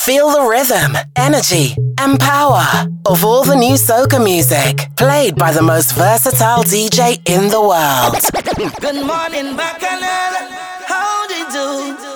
Feel the rhythm, energy, and power of all the new soca music played by the most versatile DJ in the world. Good morning, Bacchanal. How do you do?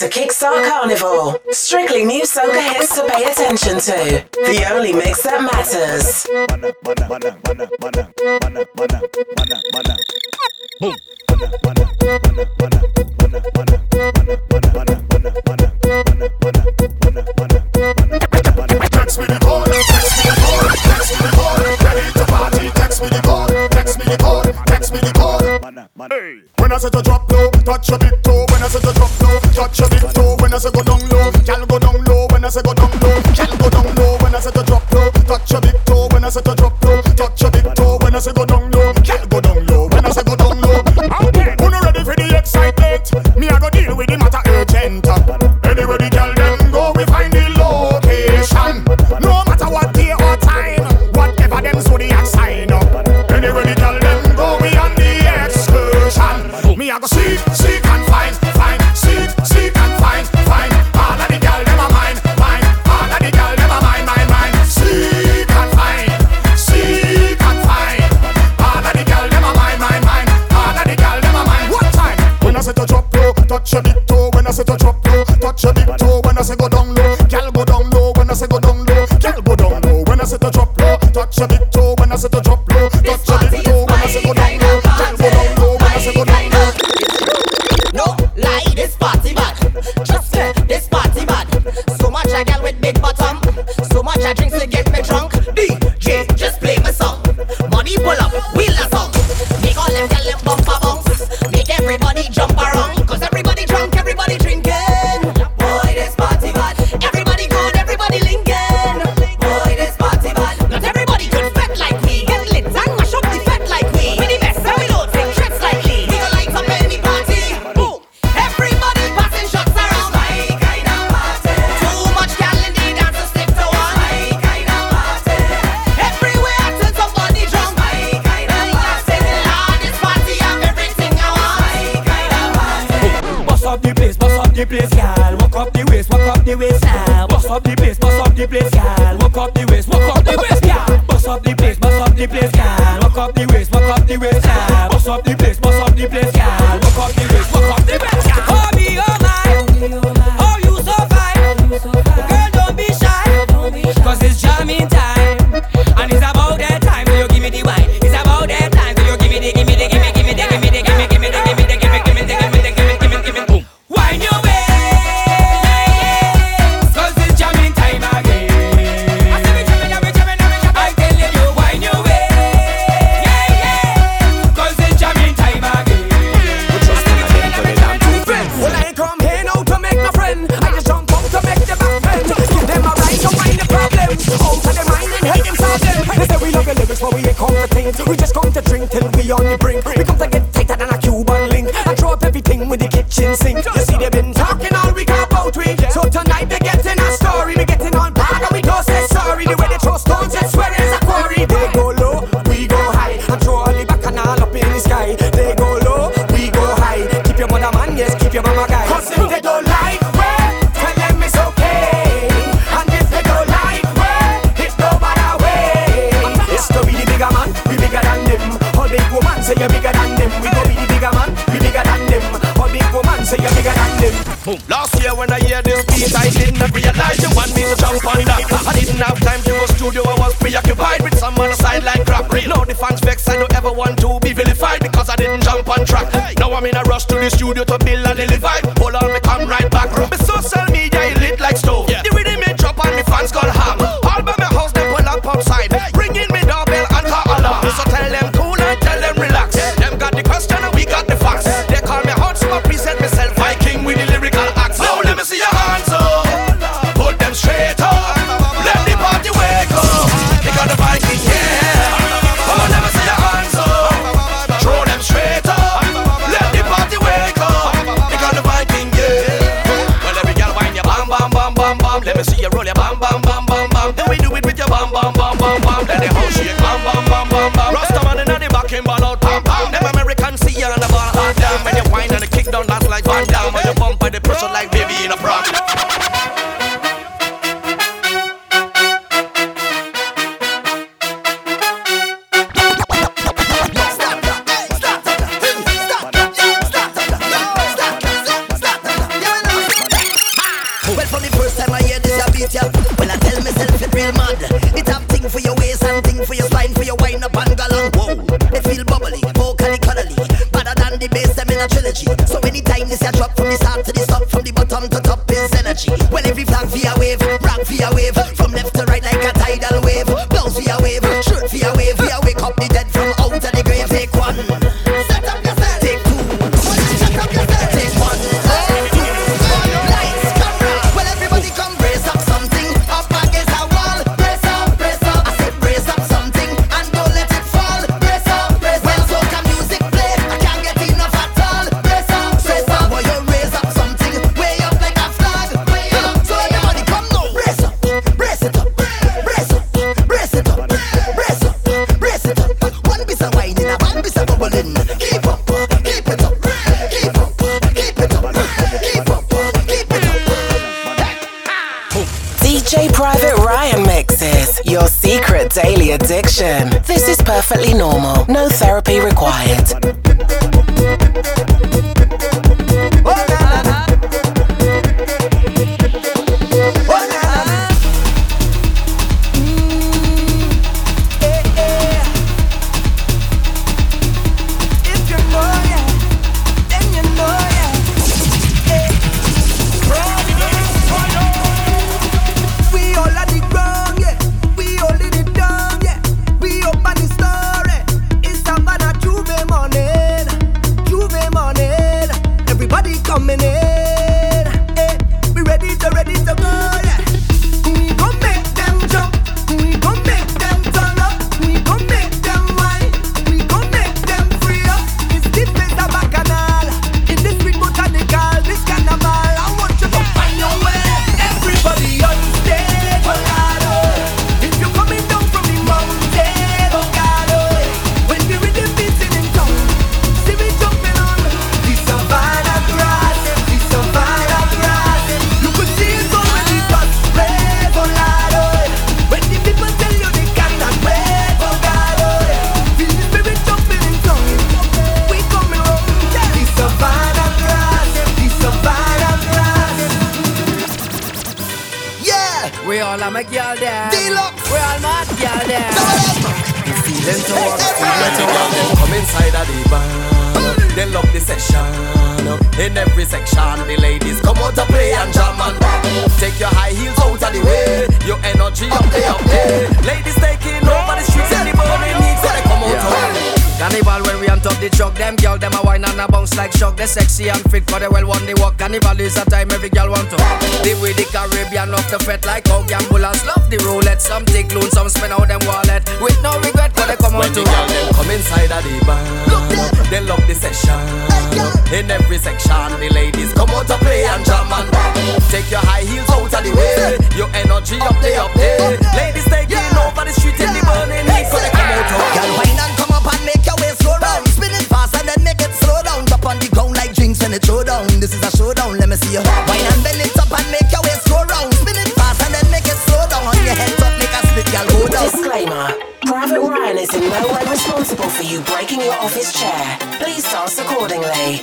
to Kickstart Carnival. Strictly new soca hits to pay attention to. The only mix that matters. Text me the text me the text me the ready to party, text me the text me the text me the When I said to drop low, touch a bit too. When I said to drop touch your big toe when I say go down low. Gal go down low when I say go down low. Gal go down low when I say to drop low. Touch your big toe when I say to drop low. Touch your big toe when I say go down low. drinks to get me drunk. It have thing for your waist and thing for your spine, for your wine up and galang. Whoa, they feel bubbly, vocally cuddly, better than the bass them in a trilogy. So anytime this a drop from the start to the top, from the bottom to top is energy. Well every flag via wave, rock via wave, from left to right like a tidal wave, bounce via wave, shirt via wave. addiction. This is perfectly normal. No therapy required. Private Ryan is in no way responsible for you breaking your office chair. Please dance accordingly.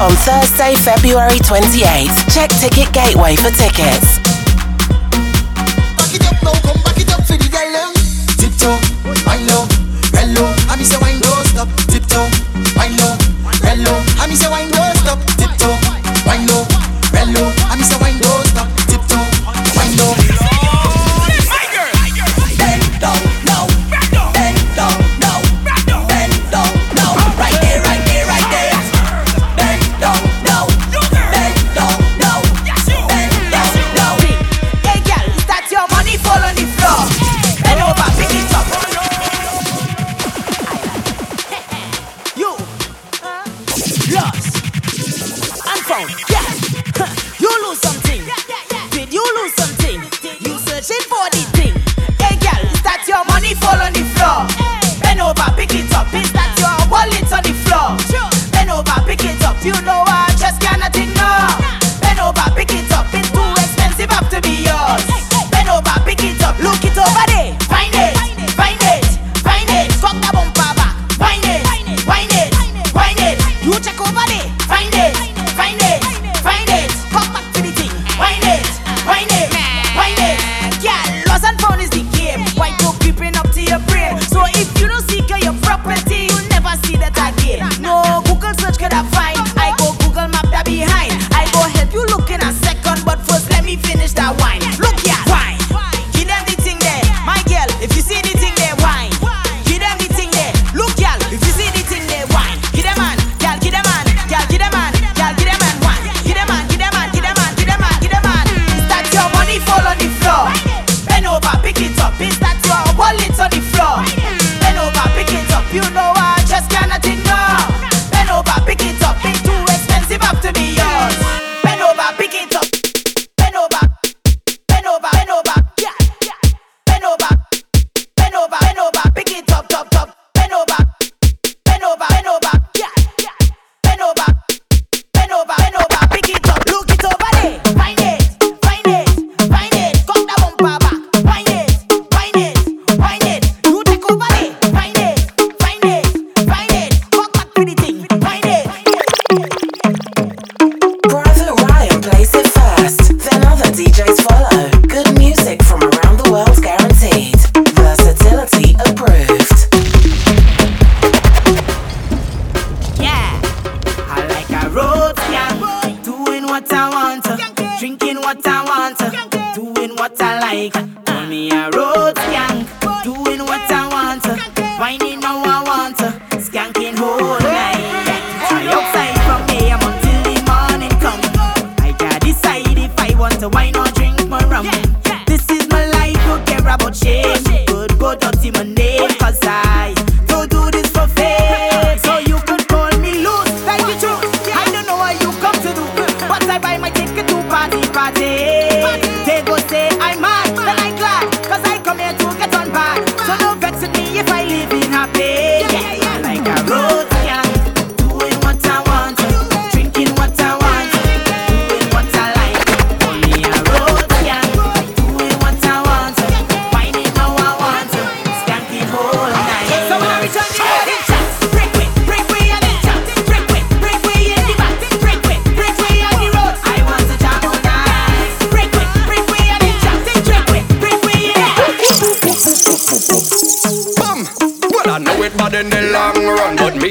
on Thursday, February 28th. Check Ticket Gateway for tickets.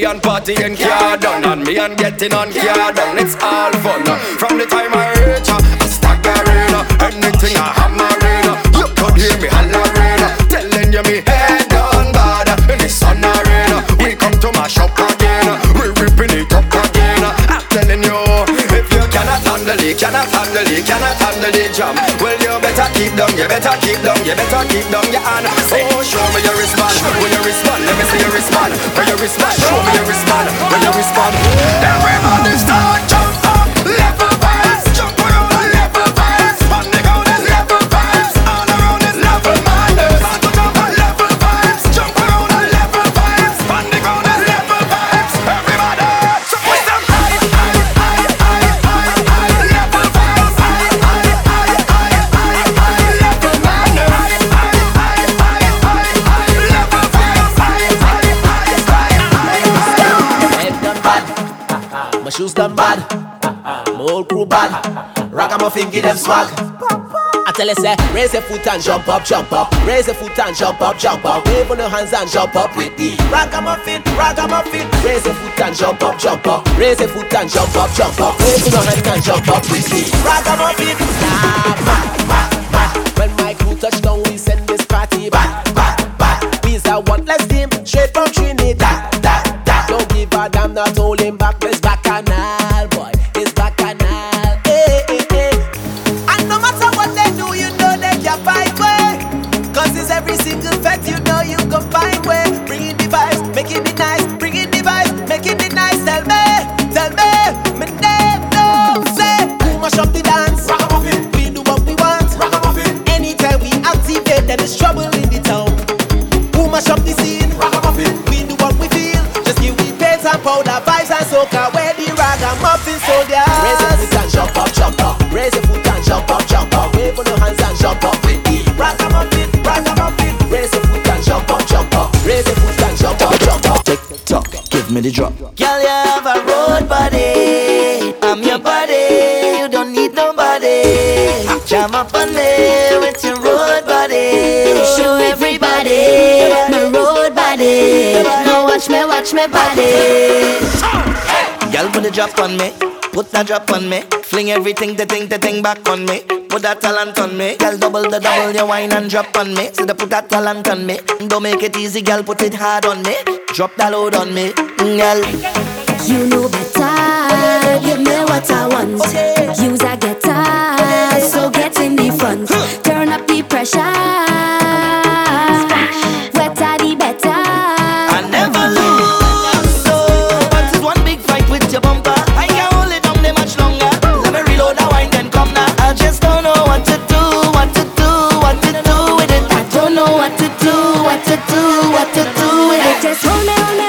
Me and party and car done, and me and getting on car done. It's all fun. From the time I reach, uh, I staggering, uh, anything I hammering. uh, You could hear me hollering, telling you me head on bad. In the sun arena, we come to my shop again. We ripping it up again. I'm telling you, if you cannot handle it, cannot handle it, cannot handle the jam. Well, better keep down, you better keep down, you better keep down your hand. Oh, show me your wristband, when you respond, let me see your wristband. When you respond, show me your wristband, when you Ragamuffin give them swag. I tell you say, raise your foot and jump up, jump up. Raise your foot and jump up, jump up. Wave on your hands and jump up with the ragamuffin, ragamuffin. Raise your foot and jump up, jump up. Raise your foot and jump up, jump up. Wave on your hands and jump up with the ragamuffin. Nah, back, back, back. When my crew touch down, we send this party back, back, back. We's a one less Jam up on me with your road body. Show everybody my road body. Now watch me, watch me body. Girl, put the drop on me. Put that drop on me. Fling everything, the thing, the thing back on me. Put that talent on me. Girl, double the double, your wine and drop on me. So the put that talent on me. Don't make it easy, girl, put it hard on me. Drop that load on me, mm, girl. You know better. Give me what I want. Use a guitar, so get in the front. Turn up the pressure. Wetter the better. I never lose. So, one big fight with your bumper. I can't hold it down there much longer. Let me reload the wine, then come now. I just don't know what to do, what to do, what to do with it. I don't know what to do, what to do, what to do with it. Just hold me, hold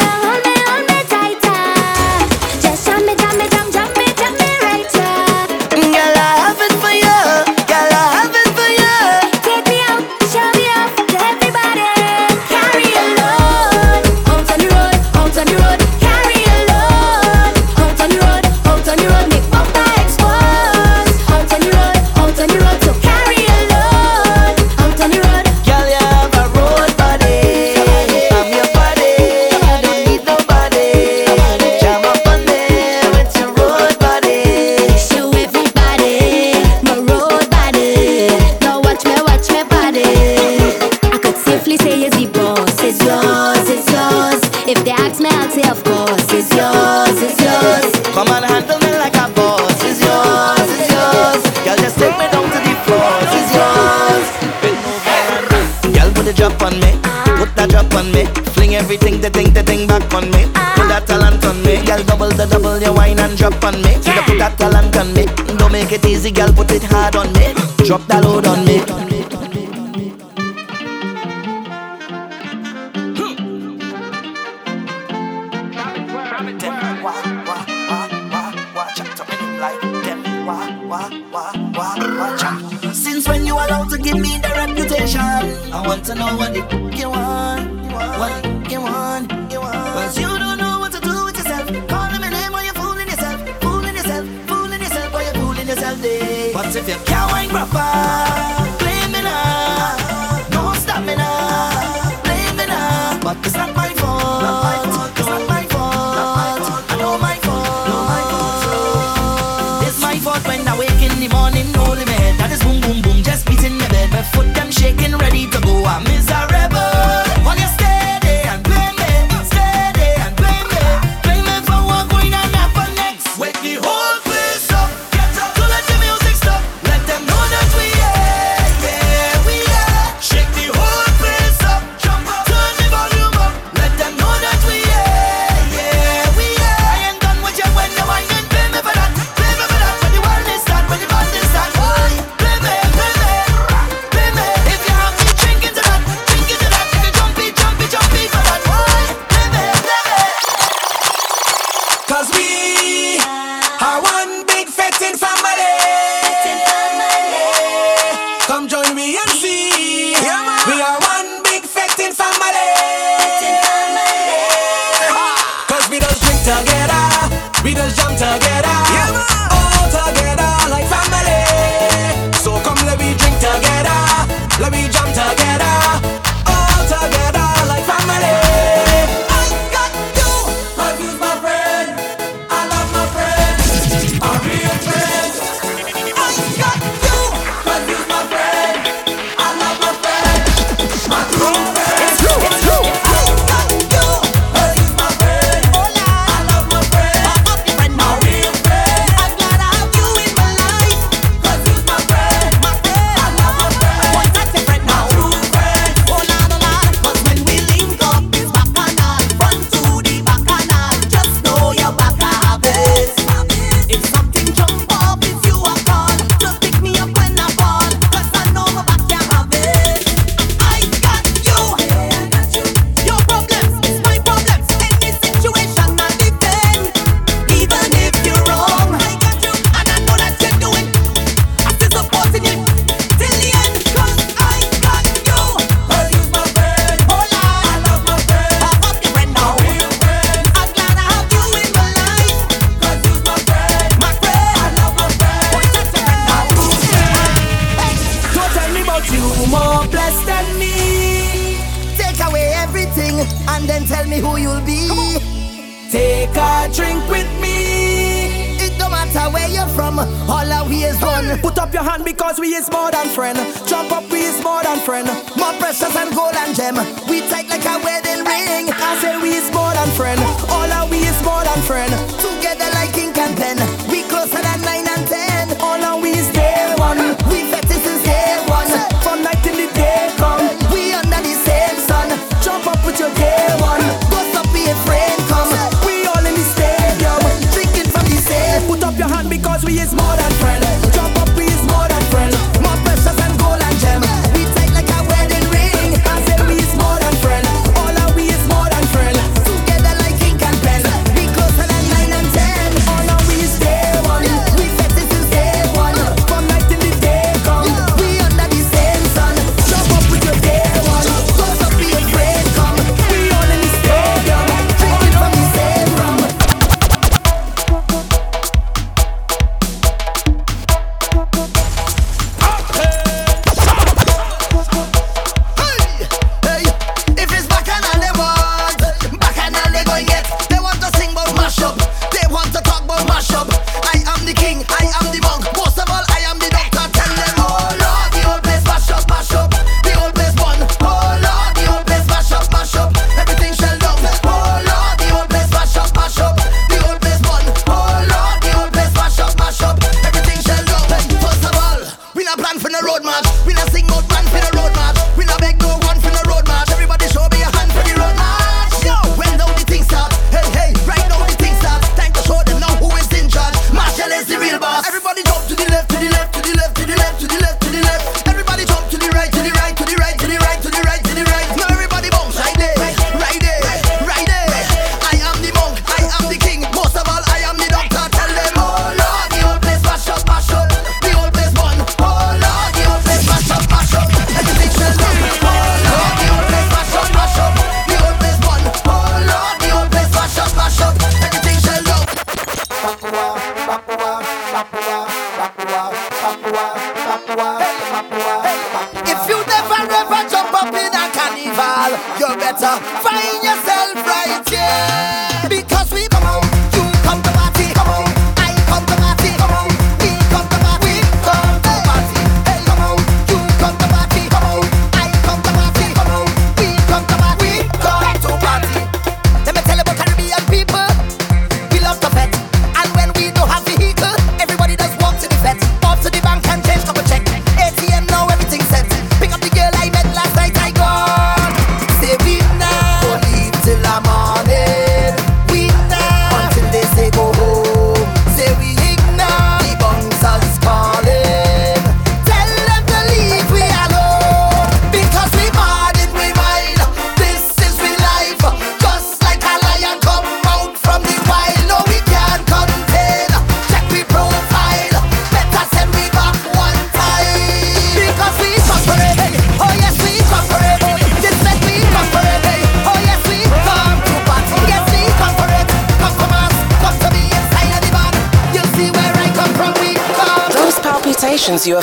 thing, the thing, the thing back on me. Put that talent on me, girl. Double the double, you wine and drop on me. Yeah. Put that talent on me. Don't make it easy, girl. Put it hard on me. Drop that load on me.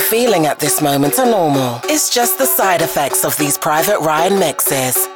Feeling at this moment are normal. It's just the side effects of these Private Ryan mixes.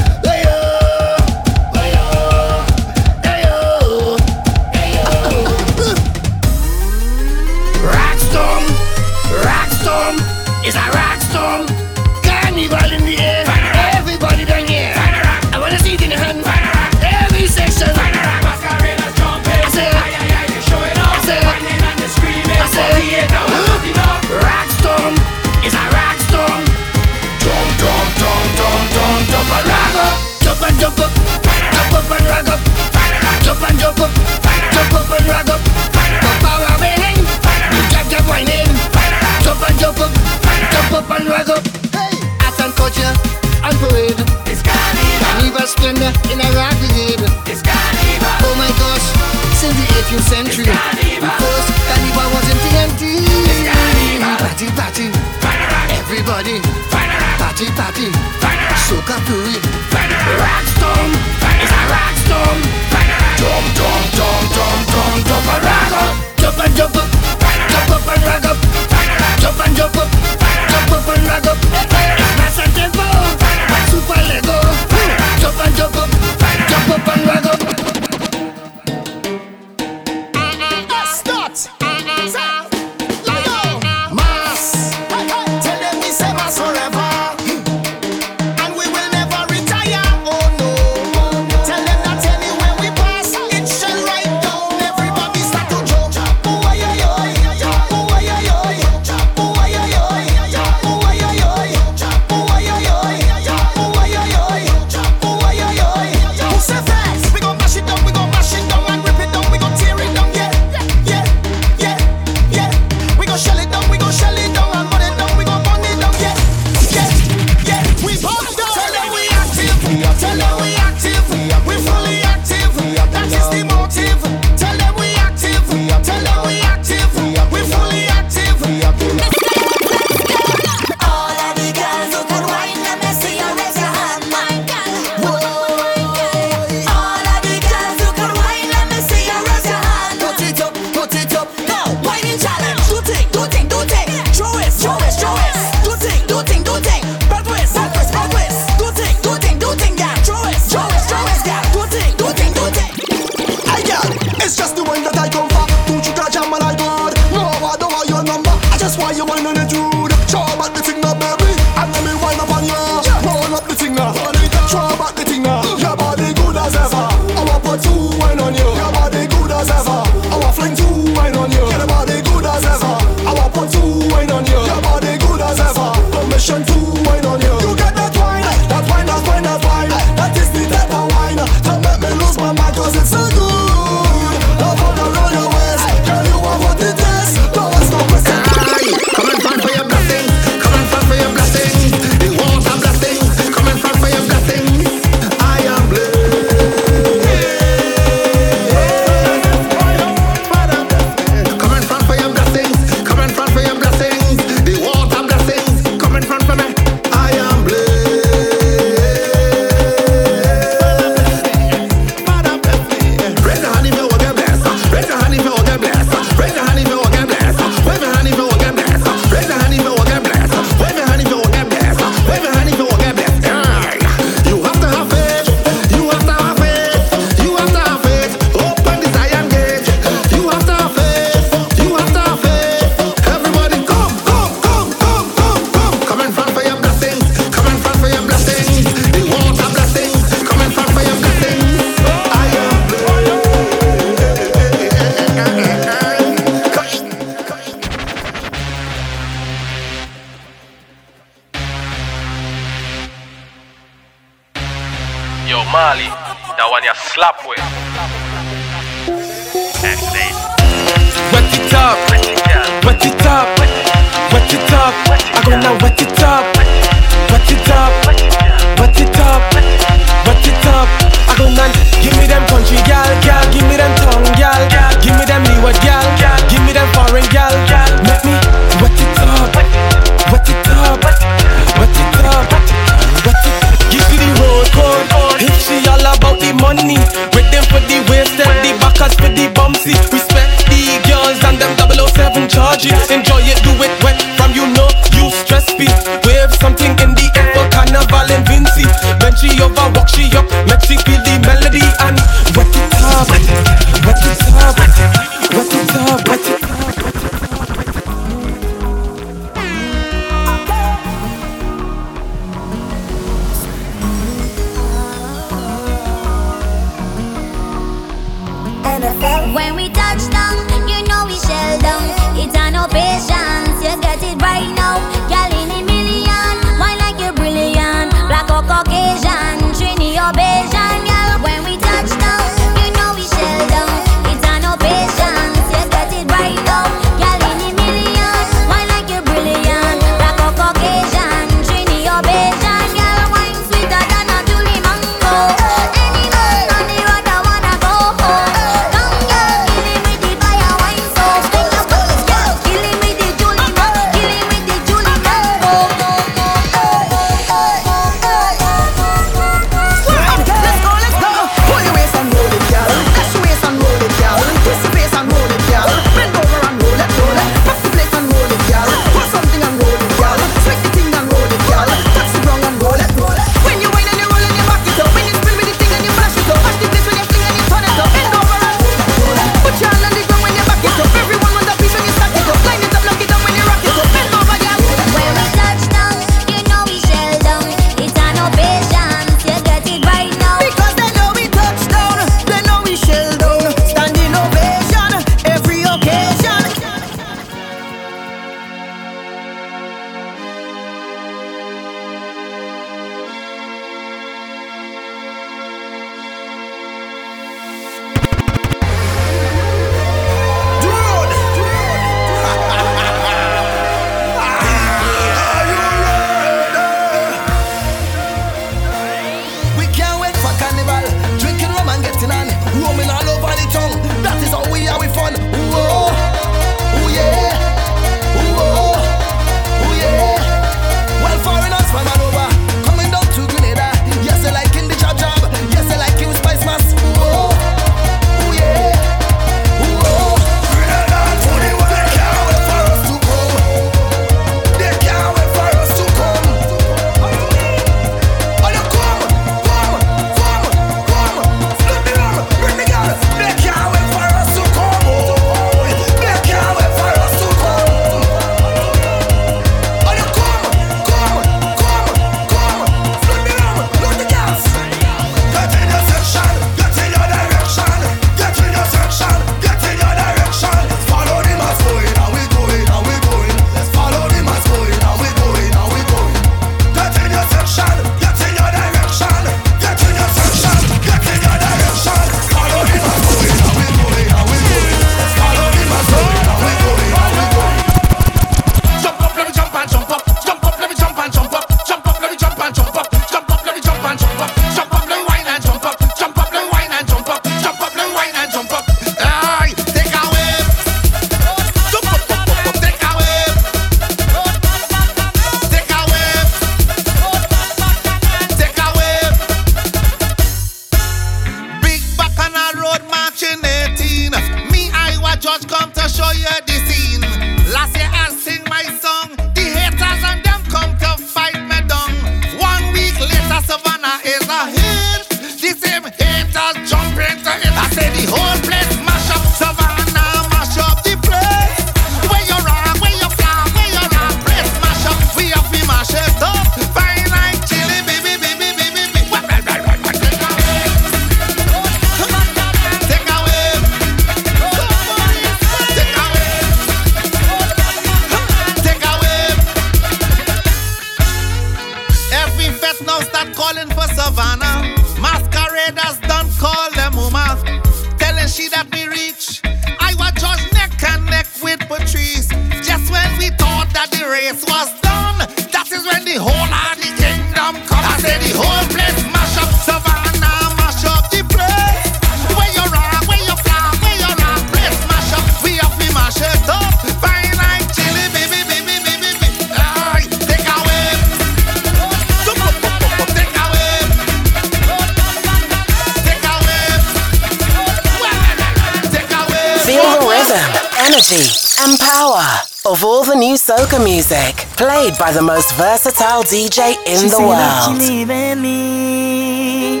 Most versatile DJ in she the world. She leaving me?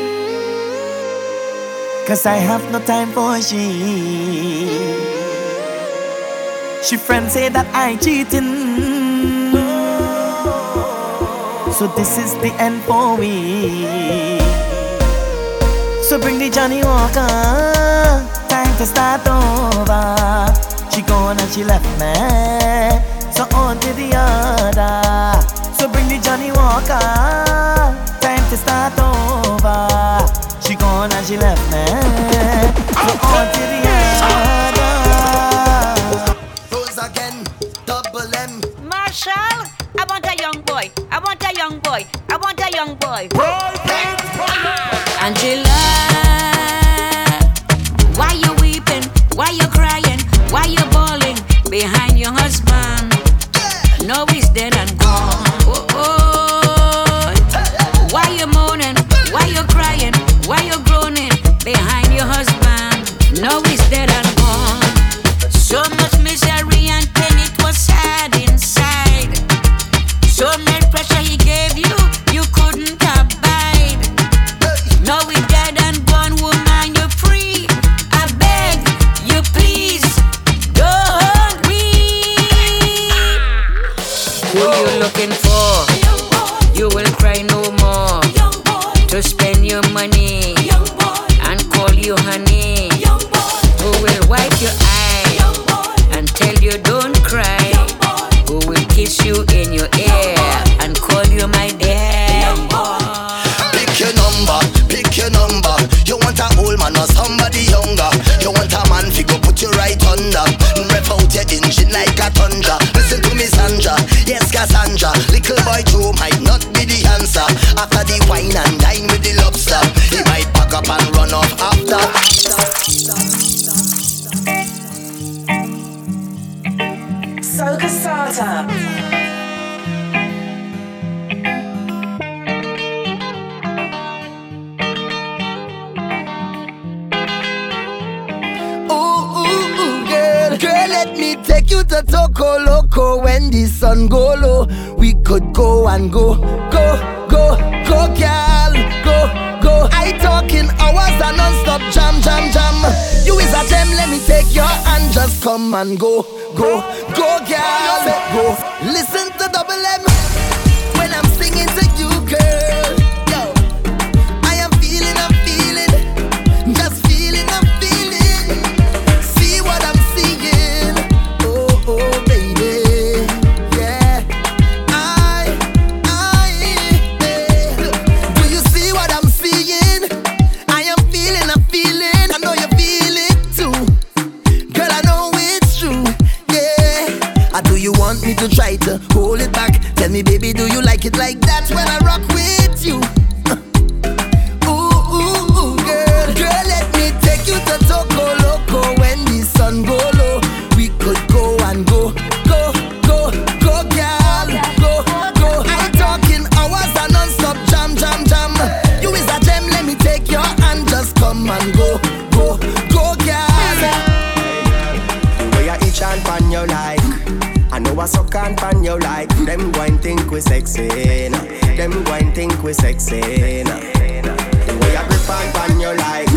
Cause I have no time for she. She friends say that I cheating. So this is the end for me. So bring the Johnnie Walker. Time to start over. She gone and she left me. So on to the other So bring Johnnie Walker Time to start over She gone and she left me So on to the other Those again, double M. Marshall, I want a young boy. I want a young boy. I want a young boy. Angela, why you weeping? Why you crying? Why you bawling behind your husband? No, he's After the wine and dine with the lobster, he might pack up and run off after. Soca Starter. Ooh, ooh, ooh, girl. Girl, let me take you to Toco Loco when the sun go low. We could go and go, go, go, go, girl. Go, go. I talking hours and non-stop jam, jam, jam. You is a gem, let me take your hand, just come and go, go, go, girl. Go. Listen to double M it like that's when and pan you like Them going think we sexy nah. Them going think we sexy nah. The way I grip and pan you like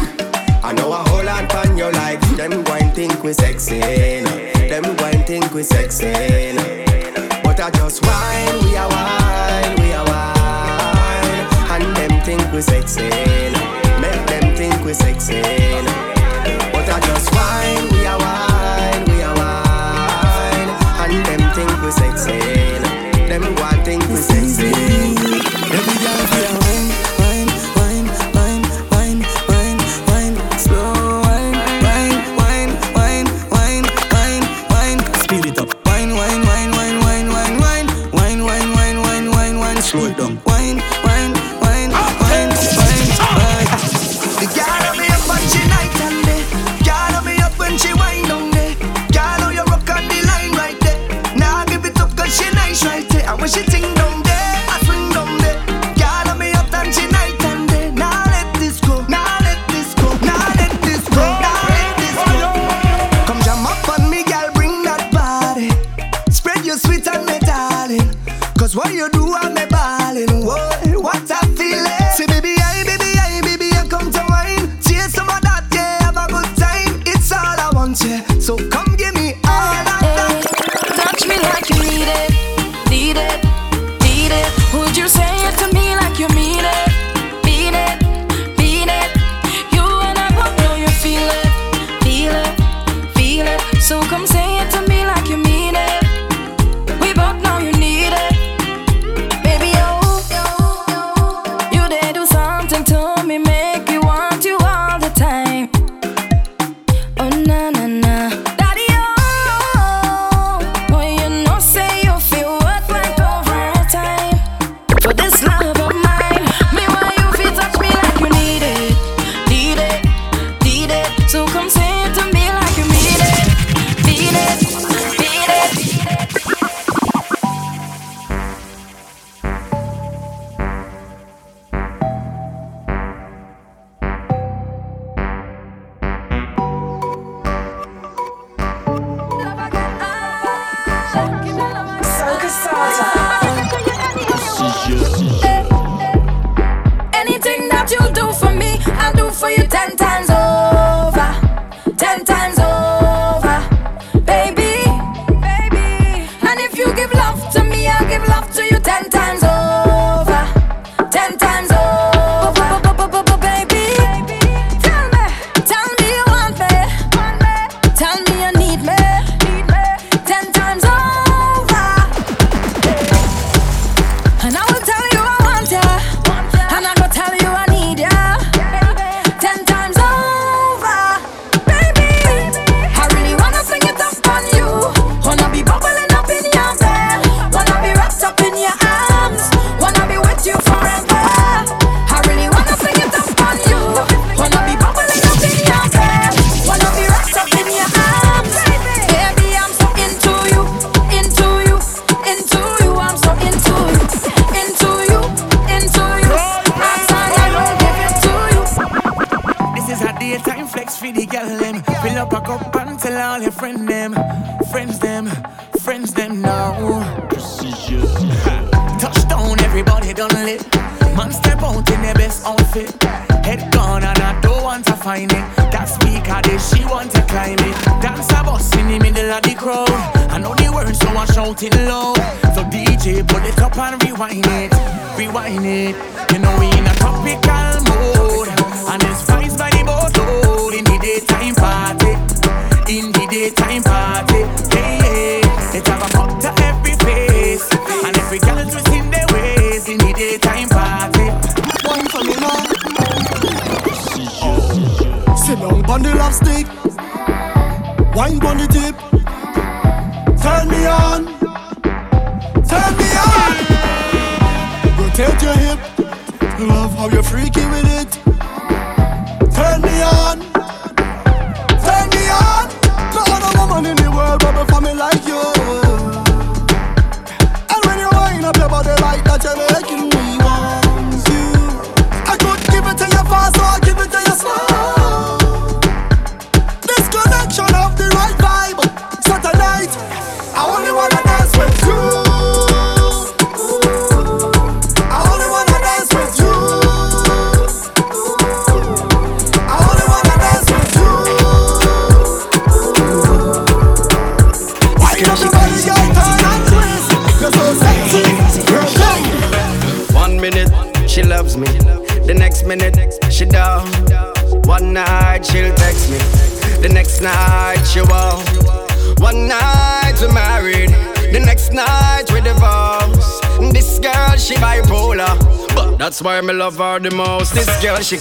I know I hold and pan you like Them going think we sexy nah. Them going think we sexy nah. But I just whine, we are wine, we are wine And them think we sexy nah. Make them think we sexy nah. But I just whine, we are wine, nothing here. You know we love her the most. This girl, she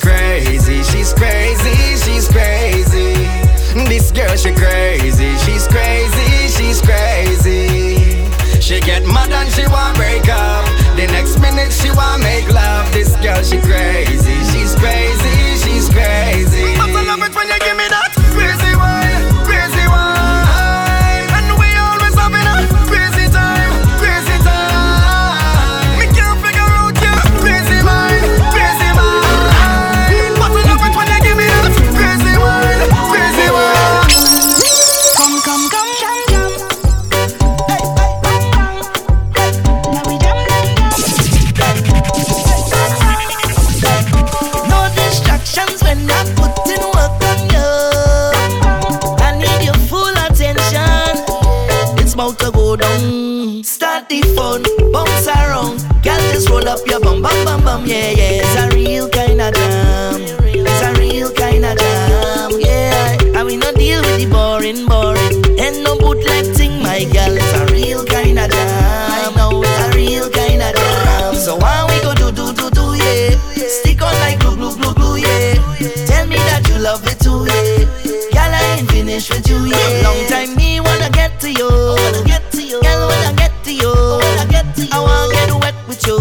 ain't finished with you yet. Long time me wanna get to you. I wanna get to you. Girl, wanna get to you. I wanna get to you. I wanna get wet with you.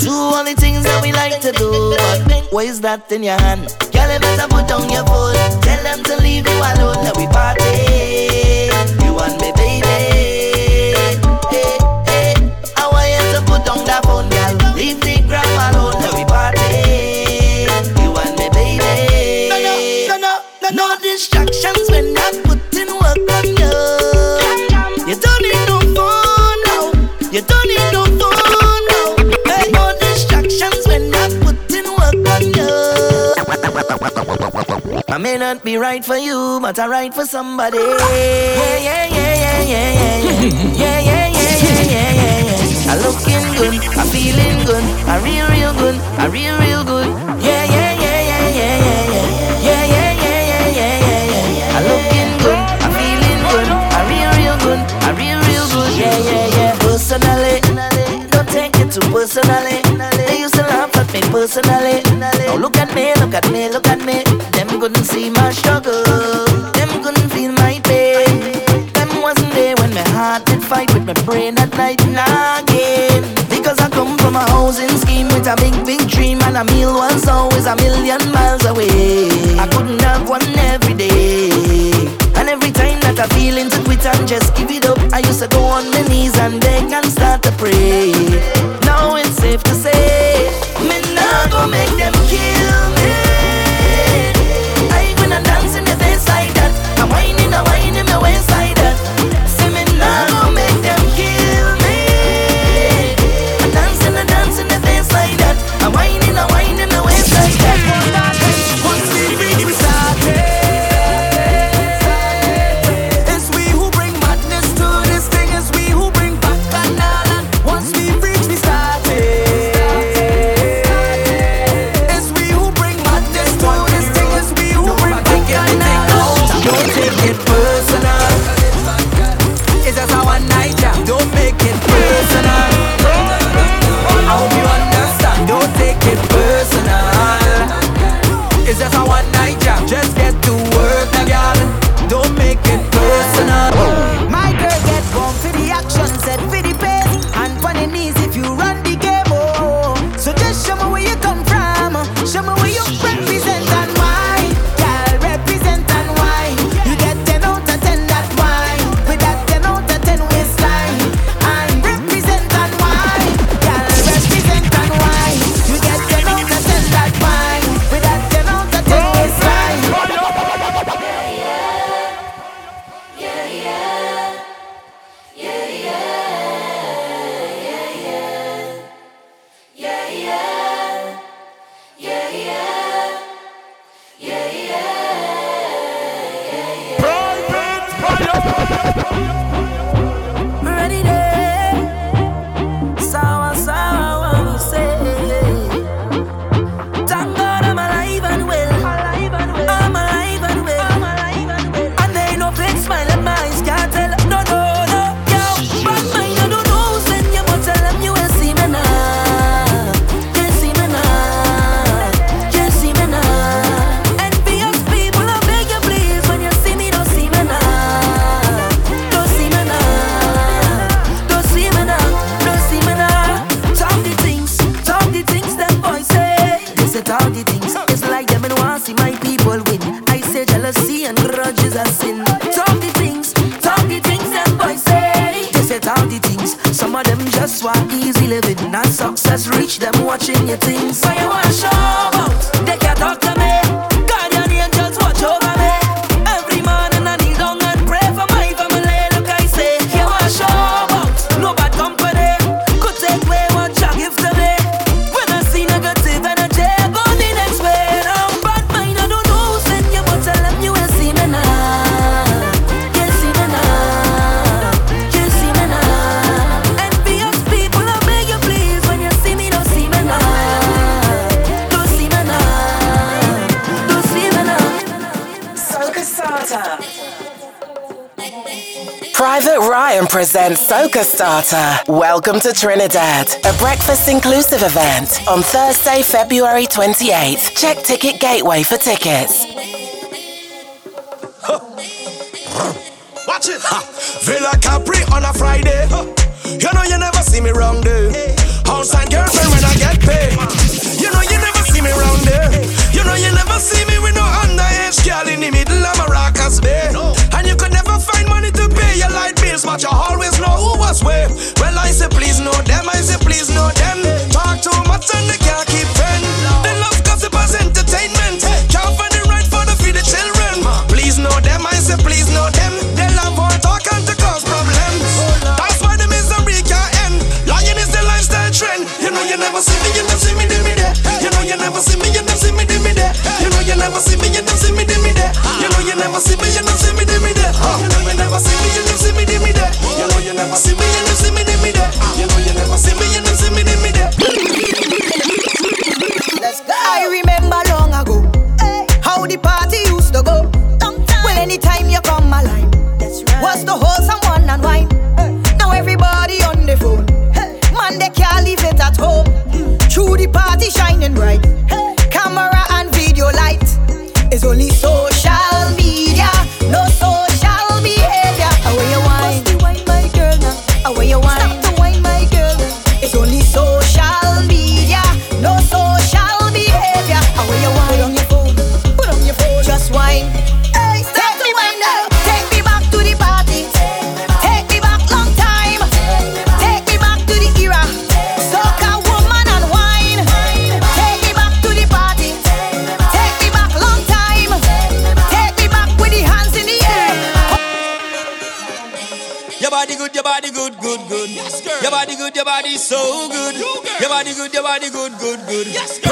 Do all the things that we like to do. But what is that in your hand? Girl, you better put down your phone. Tell them to leave you alone. Let we party. You and me, baby. I may not be right for you, but I right for somebody. Yeah, yeah, yeah, yeah, yeah, yeah, yeah, yeah, yeah, yeah, yeah, yeah, yeah. I looking good, I feeling good, I real, real good, I real, real good. Yeah, yeah, yeah, yeah, yeah, yeah, yeah, yeah, yeah, yeah, yeah, yeah, yeah, yeah, yeah. I looking good, I feeling good, I real, real good, I real, real good. Yeah, yeah, yeah. Personally, don't take it too personally. They used to laugh at me personally. Now look at me, look at me, look at me couldn't see my struggle. Them couldn't feel my pain. Them wasn't there when my heart did fight with my brain at night and again. Because I come from a housing scheme with a big, big dream, and a meal once always a million miles away. I couldn't have one every day. And every time that I feel into quit and just give it up, I used to go on my knees and beg and start to pray. presents Soca Starter. Welcome to Trinidad, a breakfast inclusive event on Thursday, February 28th. Check Ticket Gateway for tickets. Watch it! Villa Capri on a Friday. You know you never see me wrong good, good, good.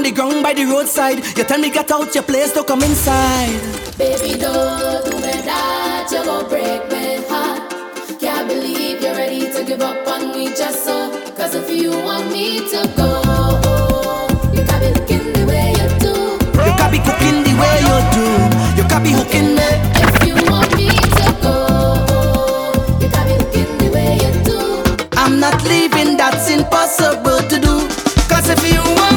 on the ground by the roadside. You tell me get out your place, don't come inside. Baby, don't do me that, you gon' break my heart. Can't believe you're ready to give up on me just so. Cause if you want me to go, you got be looking the way you do. You got be cooking the way you do. You got be hooking me. You want me to go, you got me looking the way you do. I'm not leaving, that's impossible to do. Cause if you want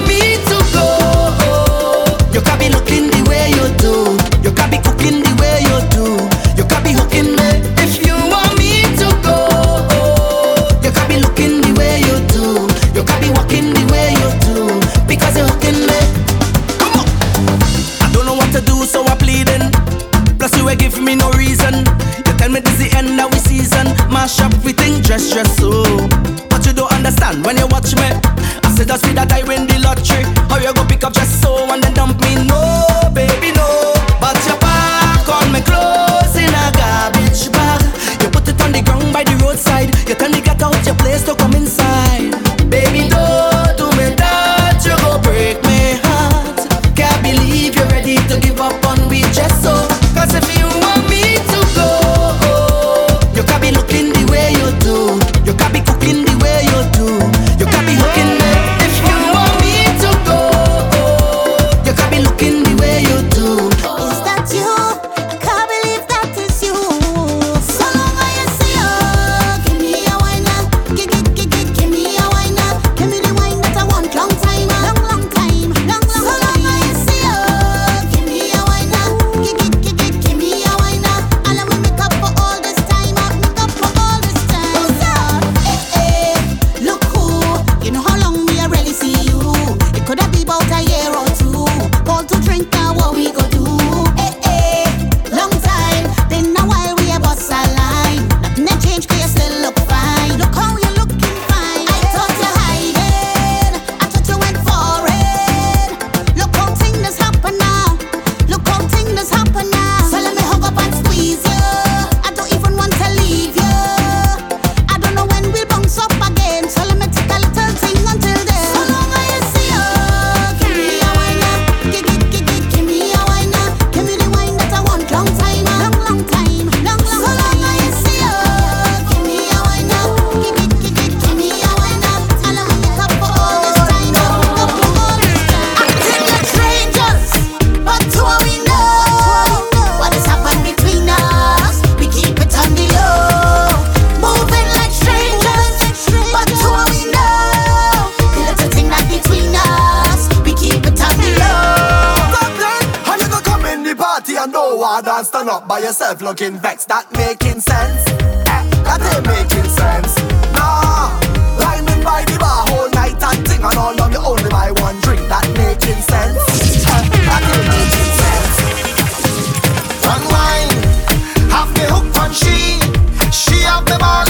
the bar.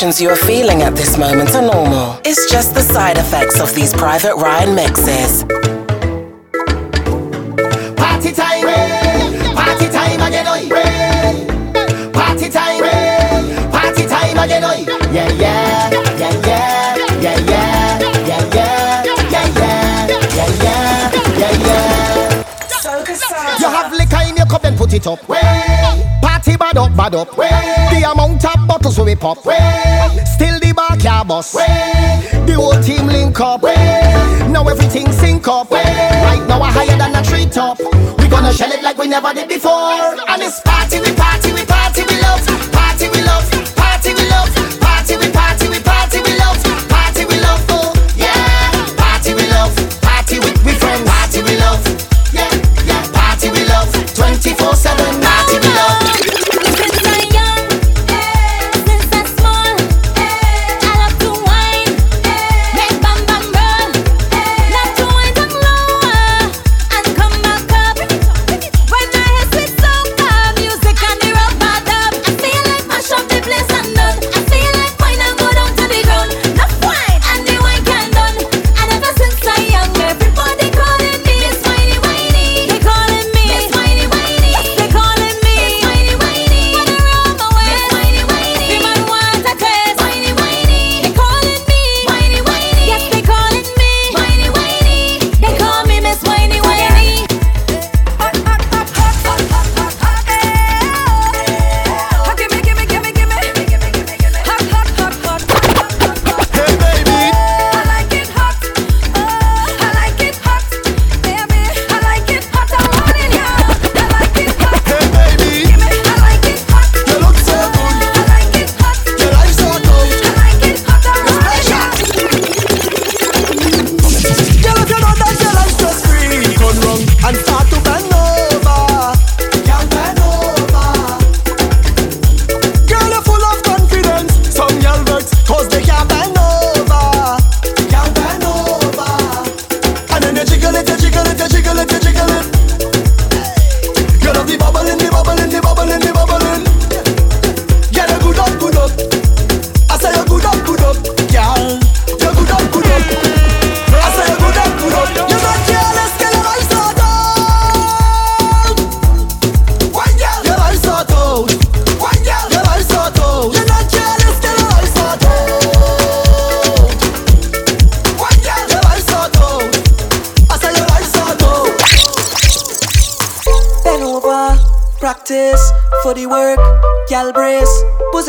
emotions you're feeling at this moment are normal. It's just the side effects of these Private Ryan mixes. Party time, party time again, oi. Party time, party time again, oi. Yeah, yeah, yeah, yeah, yeah, yeah, yeah, yeah, yeah, yeah, yeah, yeah, yeah. You have liquor in your cup, then put it up. Way bad up, bad up. The amount of bottles we pop. Still the bar can bust. The whole team link up. Now everything sync up. Right now we're higher than a tree top. We gonna shell it like we never did before. And it's party, we party, we party, we love.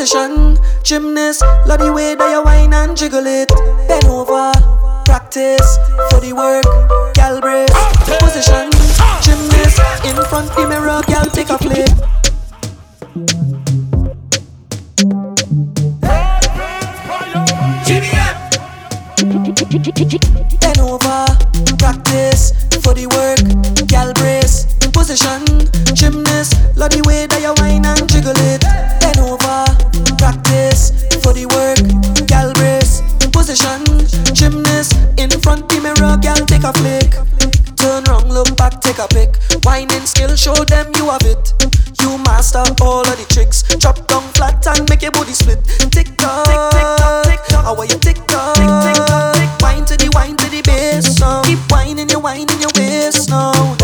position. Gymnast, love the way that you whine and jiggle it. Bend over, practice for the work. Gal brace, position. Gymnast, in front the mirror, gal take a flip. Bend over, practice for the work. Gal brace, position. Gymnast, love the way that you whine and jiggle it for the work. Gal brace position, gymnast in front the mirror. Gal take a flick, turn wrong, look back, take a pic. Winding skill, show them you have it. You master all of the tricks. Drop down flat and make your body split. Tick tock, tick tock, tick tock. How are you tick tock? Tick tick tock, tick. Wine to the wine to the bass now. Keep whining, you whining your waist now.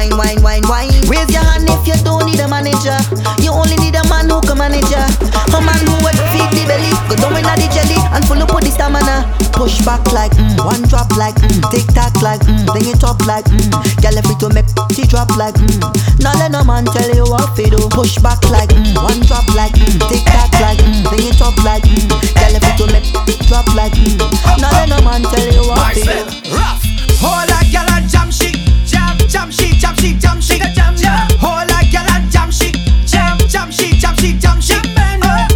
wine, wine, wine, wine. Raise your hand if you don't need a manager. You only need a man who can manage ya. A man who will feed the belly, go down inna the jelly and full up with the stamina. Push back like mm, one drop like mm, tick tock like mm, bring it up like mm. Girl, if to make she drop like mm. Now let no man tell you what to do. Push back like mm, one drop like mm, tick tock like mm, bring it up like mm. Girl, if to make it drop like mm. Now let no man tell you what to do. Rough, hold a girl and jam she she jump, she bend. Oh.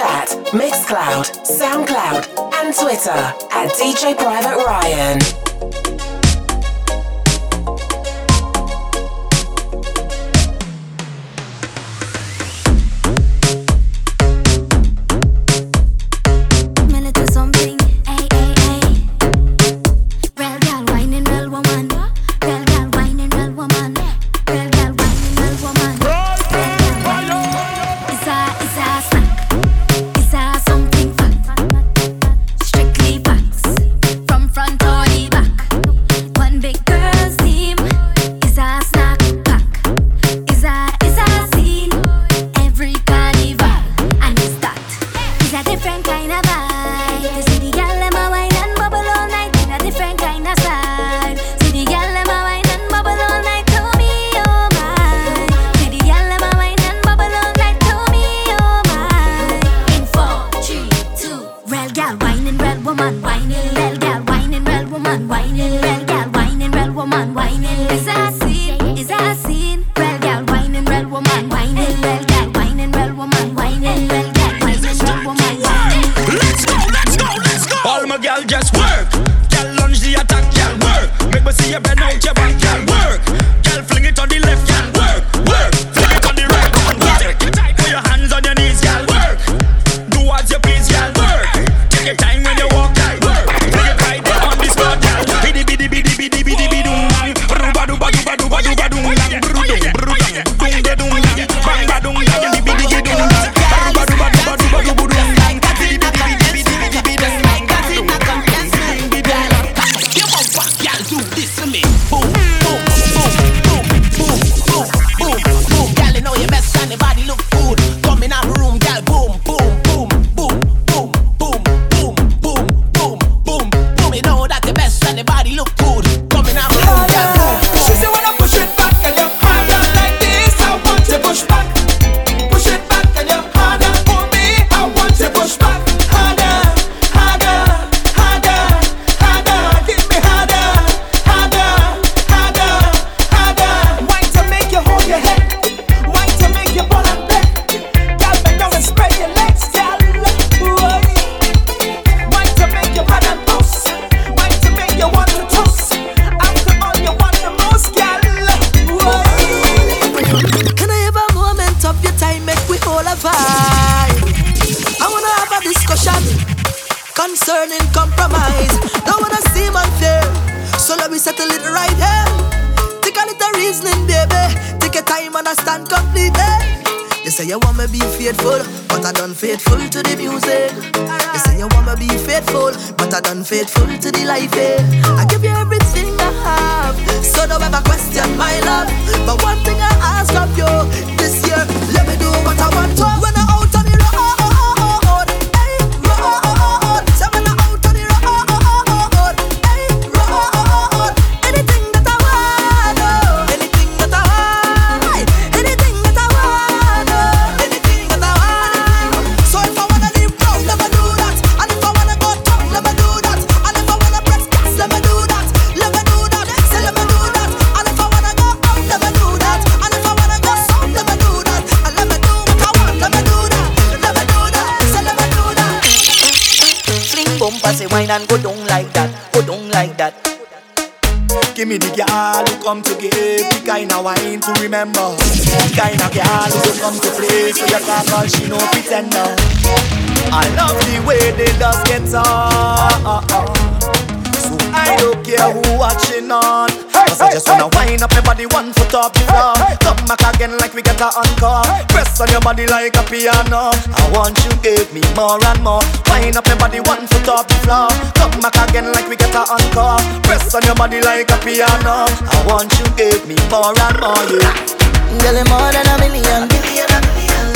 Chat, Mixcloud, SoundCloud, and Twitter at DJ Private Ryan. me the girl who come to give the kind of wine to remember. The kind of girl who come to play so you can call she no pretender. I love the way they just get on. So I don't care who watching on. Cause I just wanna wind up your body one foot off the floor, Come back again like we get a encore. Press on your body like a piano. I want you give me more and more. Wind up your body one foot off the floor. Come back again like we get a encore. Press on your body like a piano. I want you give me more and more yeah. Girl, you more than a million, billion.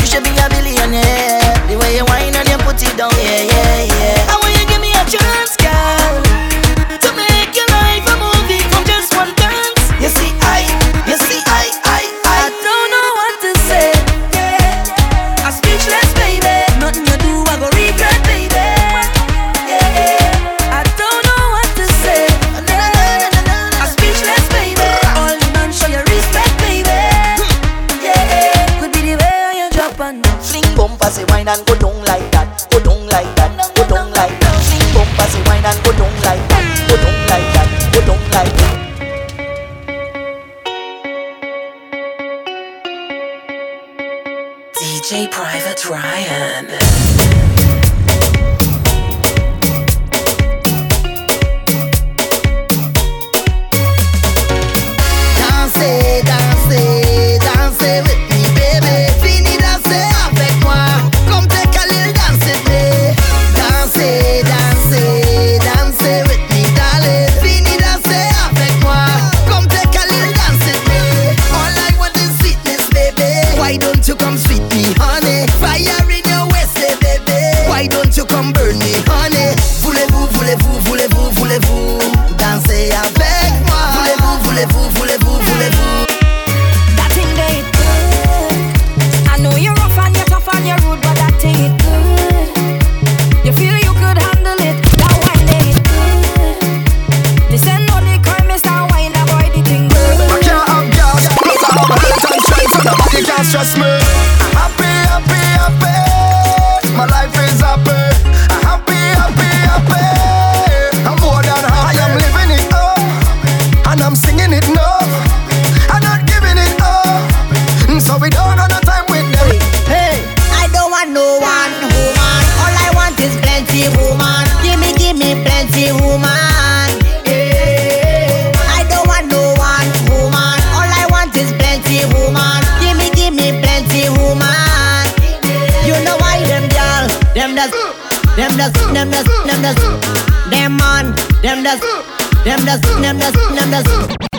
You should be a billionaire. The way you wind and you put it down, yeah, yeah, yeah. I want you give me a chance. Private Ryan. that's, them that's, them that's, them that's.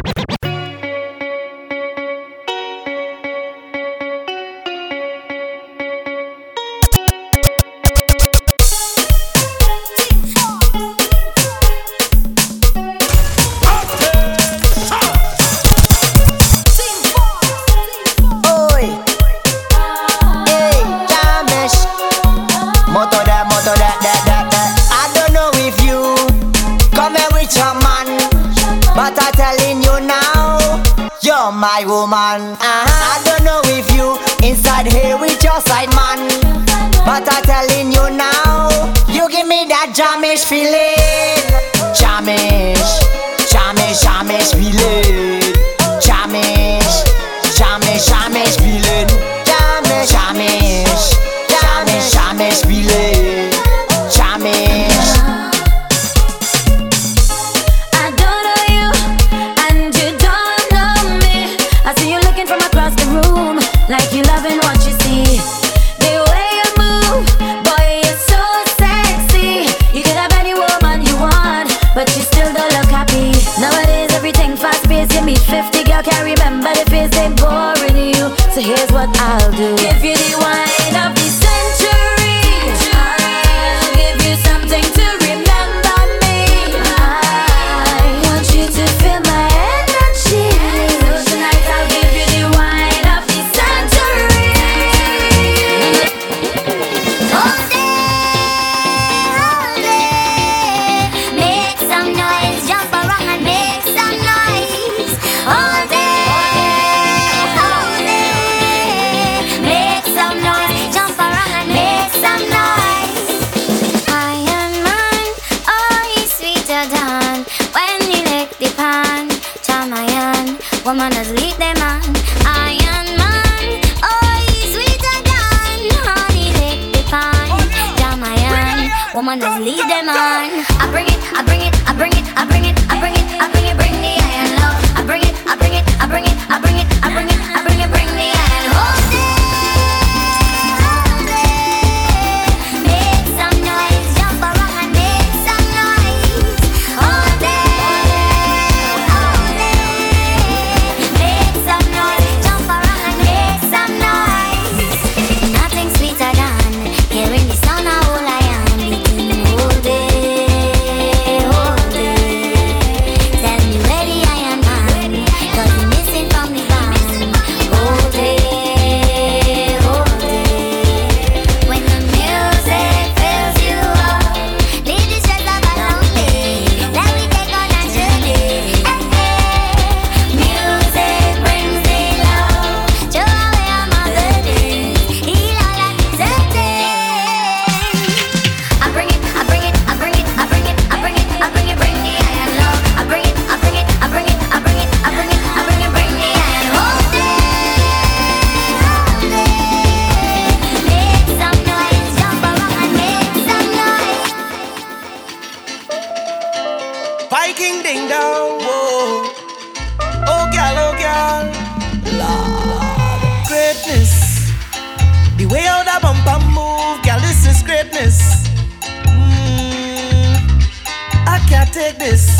take this.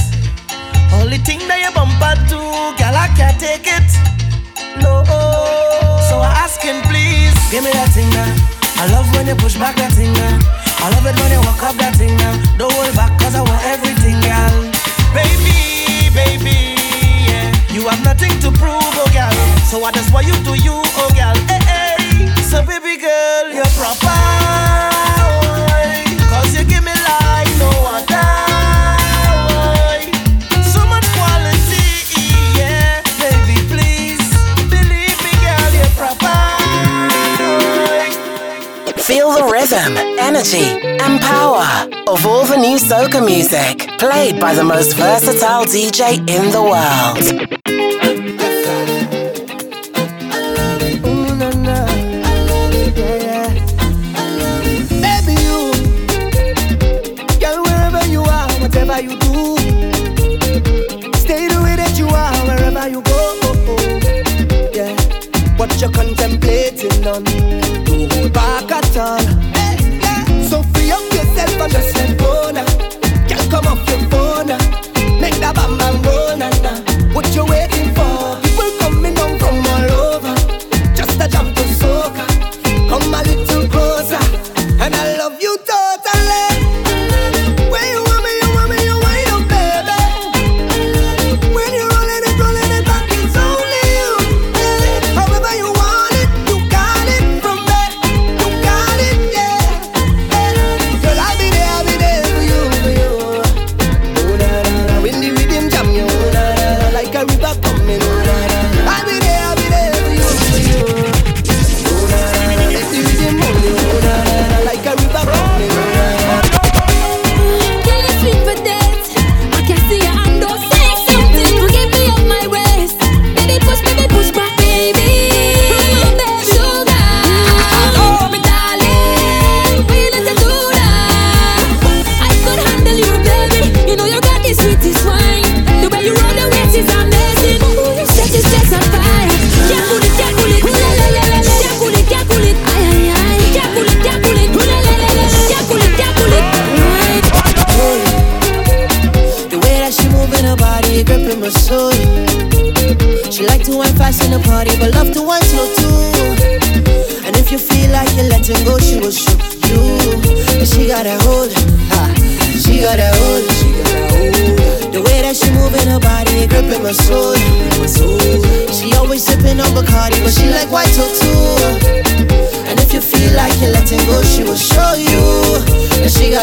Only thing that you bump to, girl, I can't take it. No. So I asking, please, give me that thing now. I love when you push back that thing now. I love it when you walk up that thing now. Don't hold back, cause I want everything, girl. Baby, baby, yeah. You have nothing to prove, oh girl. So what is what you do, you, oh girl. Hey, hey. So baby girl, you're proper. Feel the rhythm, energy, and power of all the new soca music played by the most versatile DJ in the world.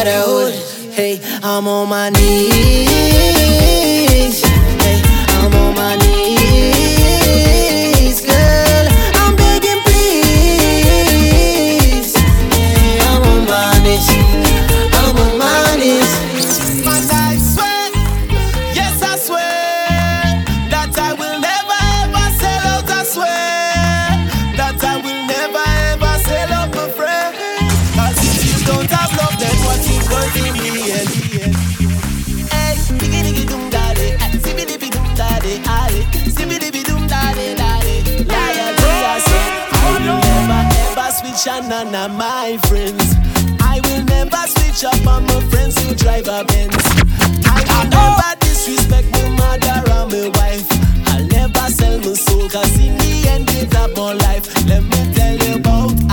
gotta hold it. Hey, I'm on my knees. each and none my friends. I will never switch up on my friends who drive a Benz. I will never disrespect my mother or my wife. I'll never sell my soul, cause in the end, it's up my life. Let me tell you about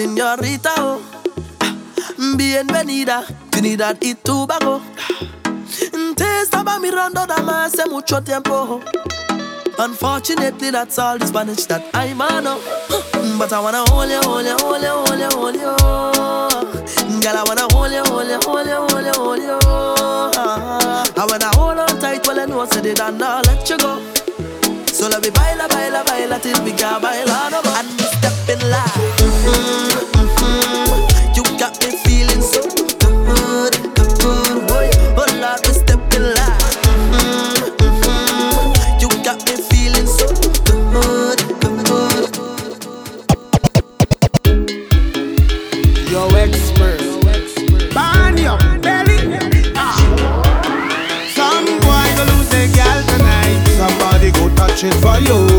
señorita? Oh. Bienvenida, Trinidad y Tobago. Te estaba mirando dama hace mucho tiempo. Unfortunately, that's all the Spanish that I know. But I wanna hold you, hold you, hold you, hold you, hold you. Girl, I wanna hold you, hold you, hold you, hold you, hold you. I wanna hold on tight while I know I said it and I'll let you go. So let me baila, baila, baila till we can baila no. And we step in line. Mm-hmm. Somebody go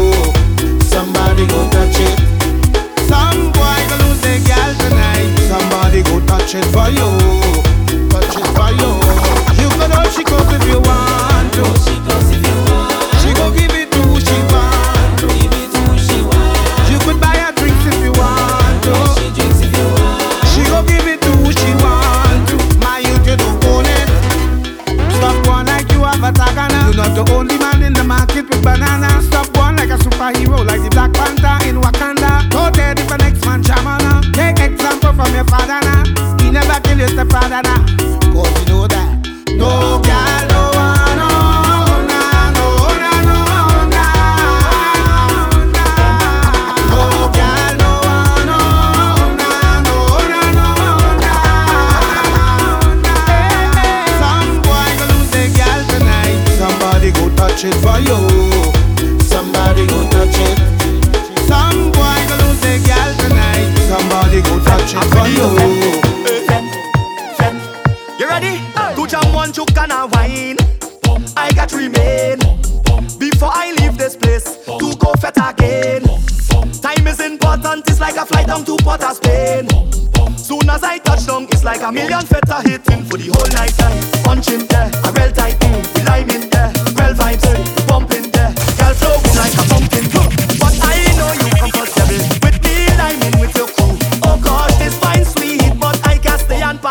Cause you know that. No girl, no one, no, nah, no, nah, no, nah. No girl, no one, no, nah, no, nah, no, no Some boy go lose their girl tonight. Somebody go touch it for you. Somebody go touch it. Some boy lose their girl tonight. Somebody go touch it for. You And a wine. I got remain before I leave this place to go fete again. Time is important, it's like a flight down to Port of Spain. Soon as I touch down, it's like a million feta hitting for the whole night time. Punching there, a real tight boom, lime in there, real vibes,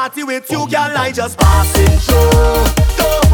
party with you, girl. I just passing through.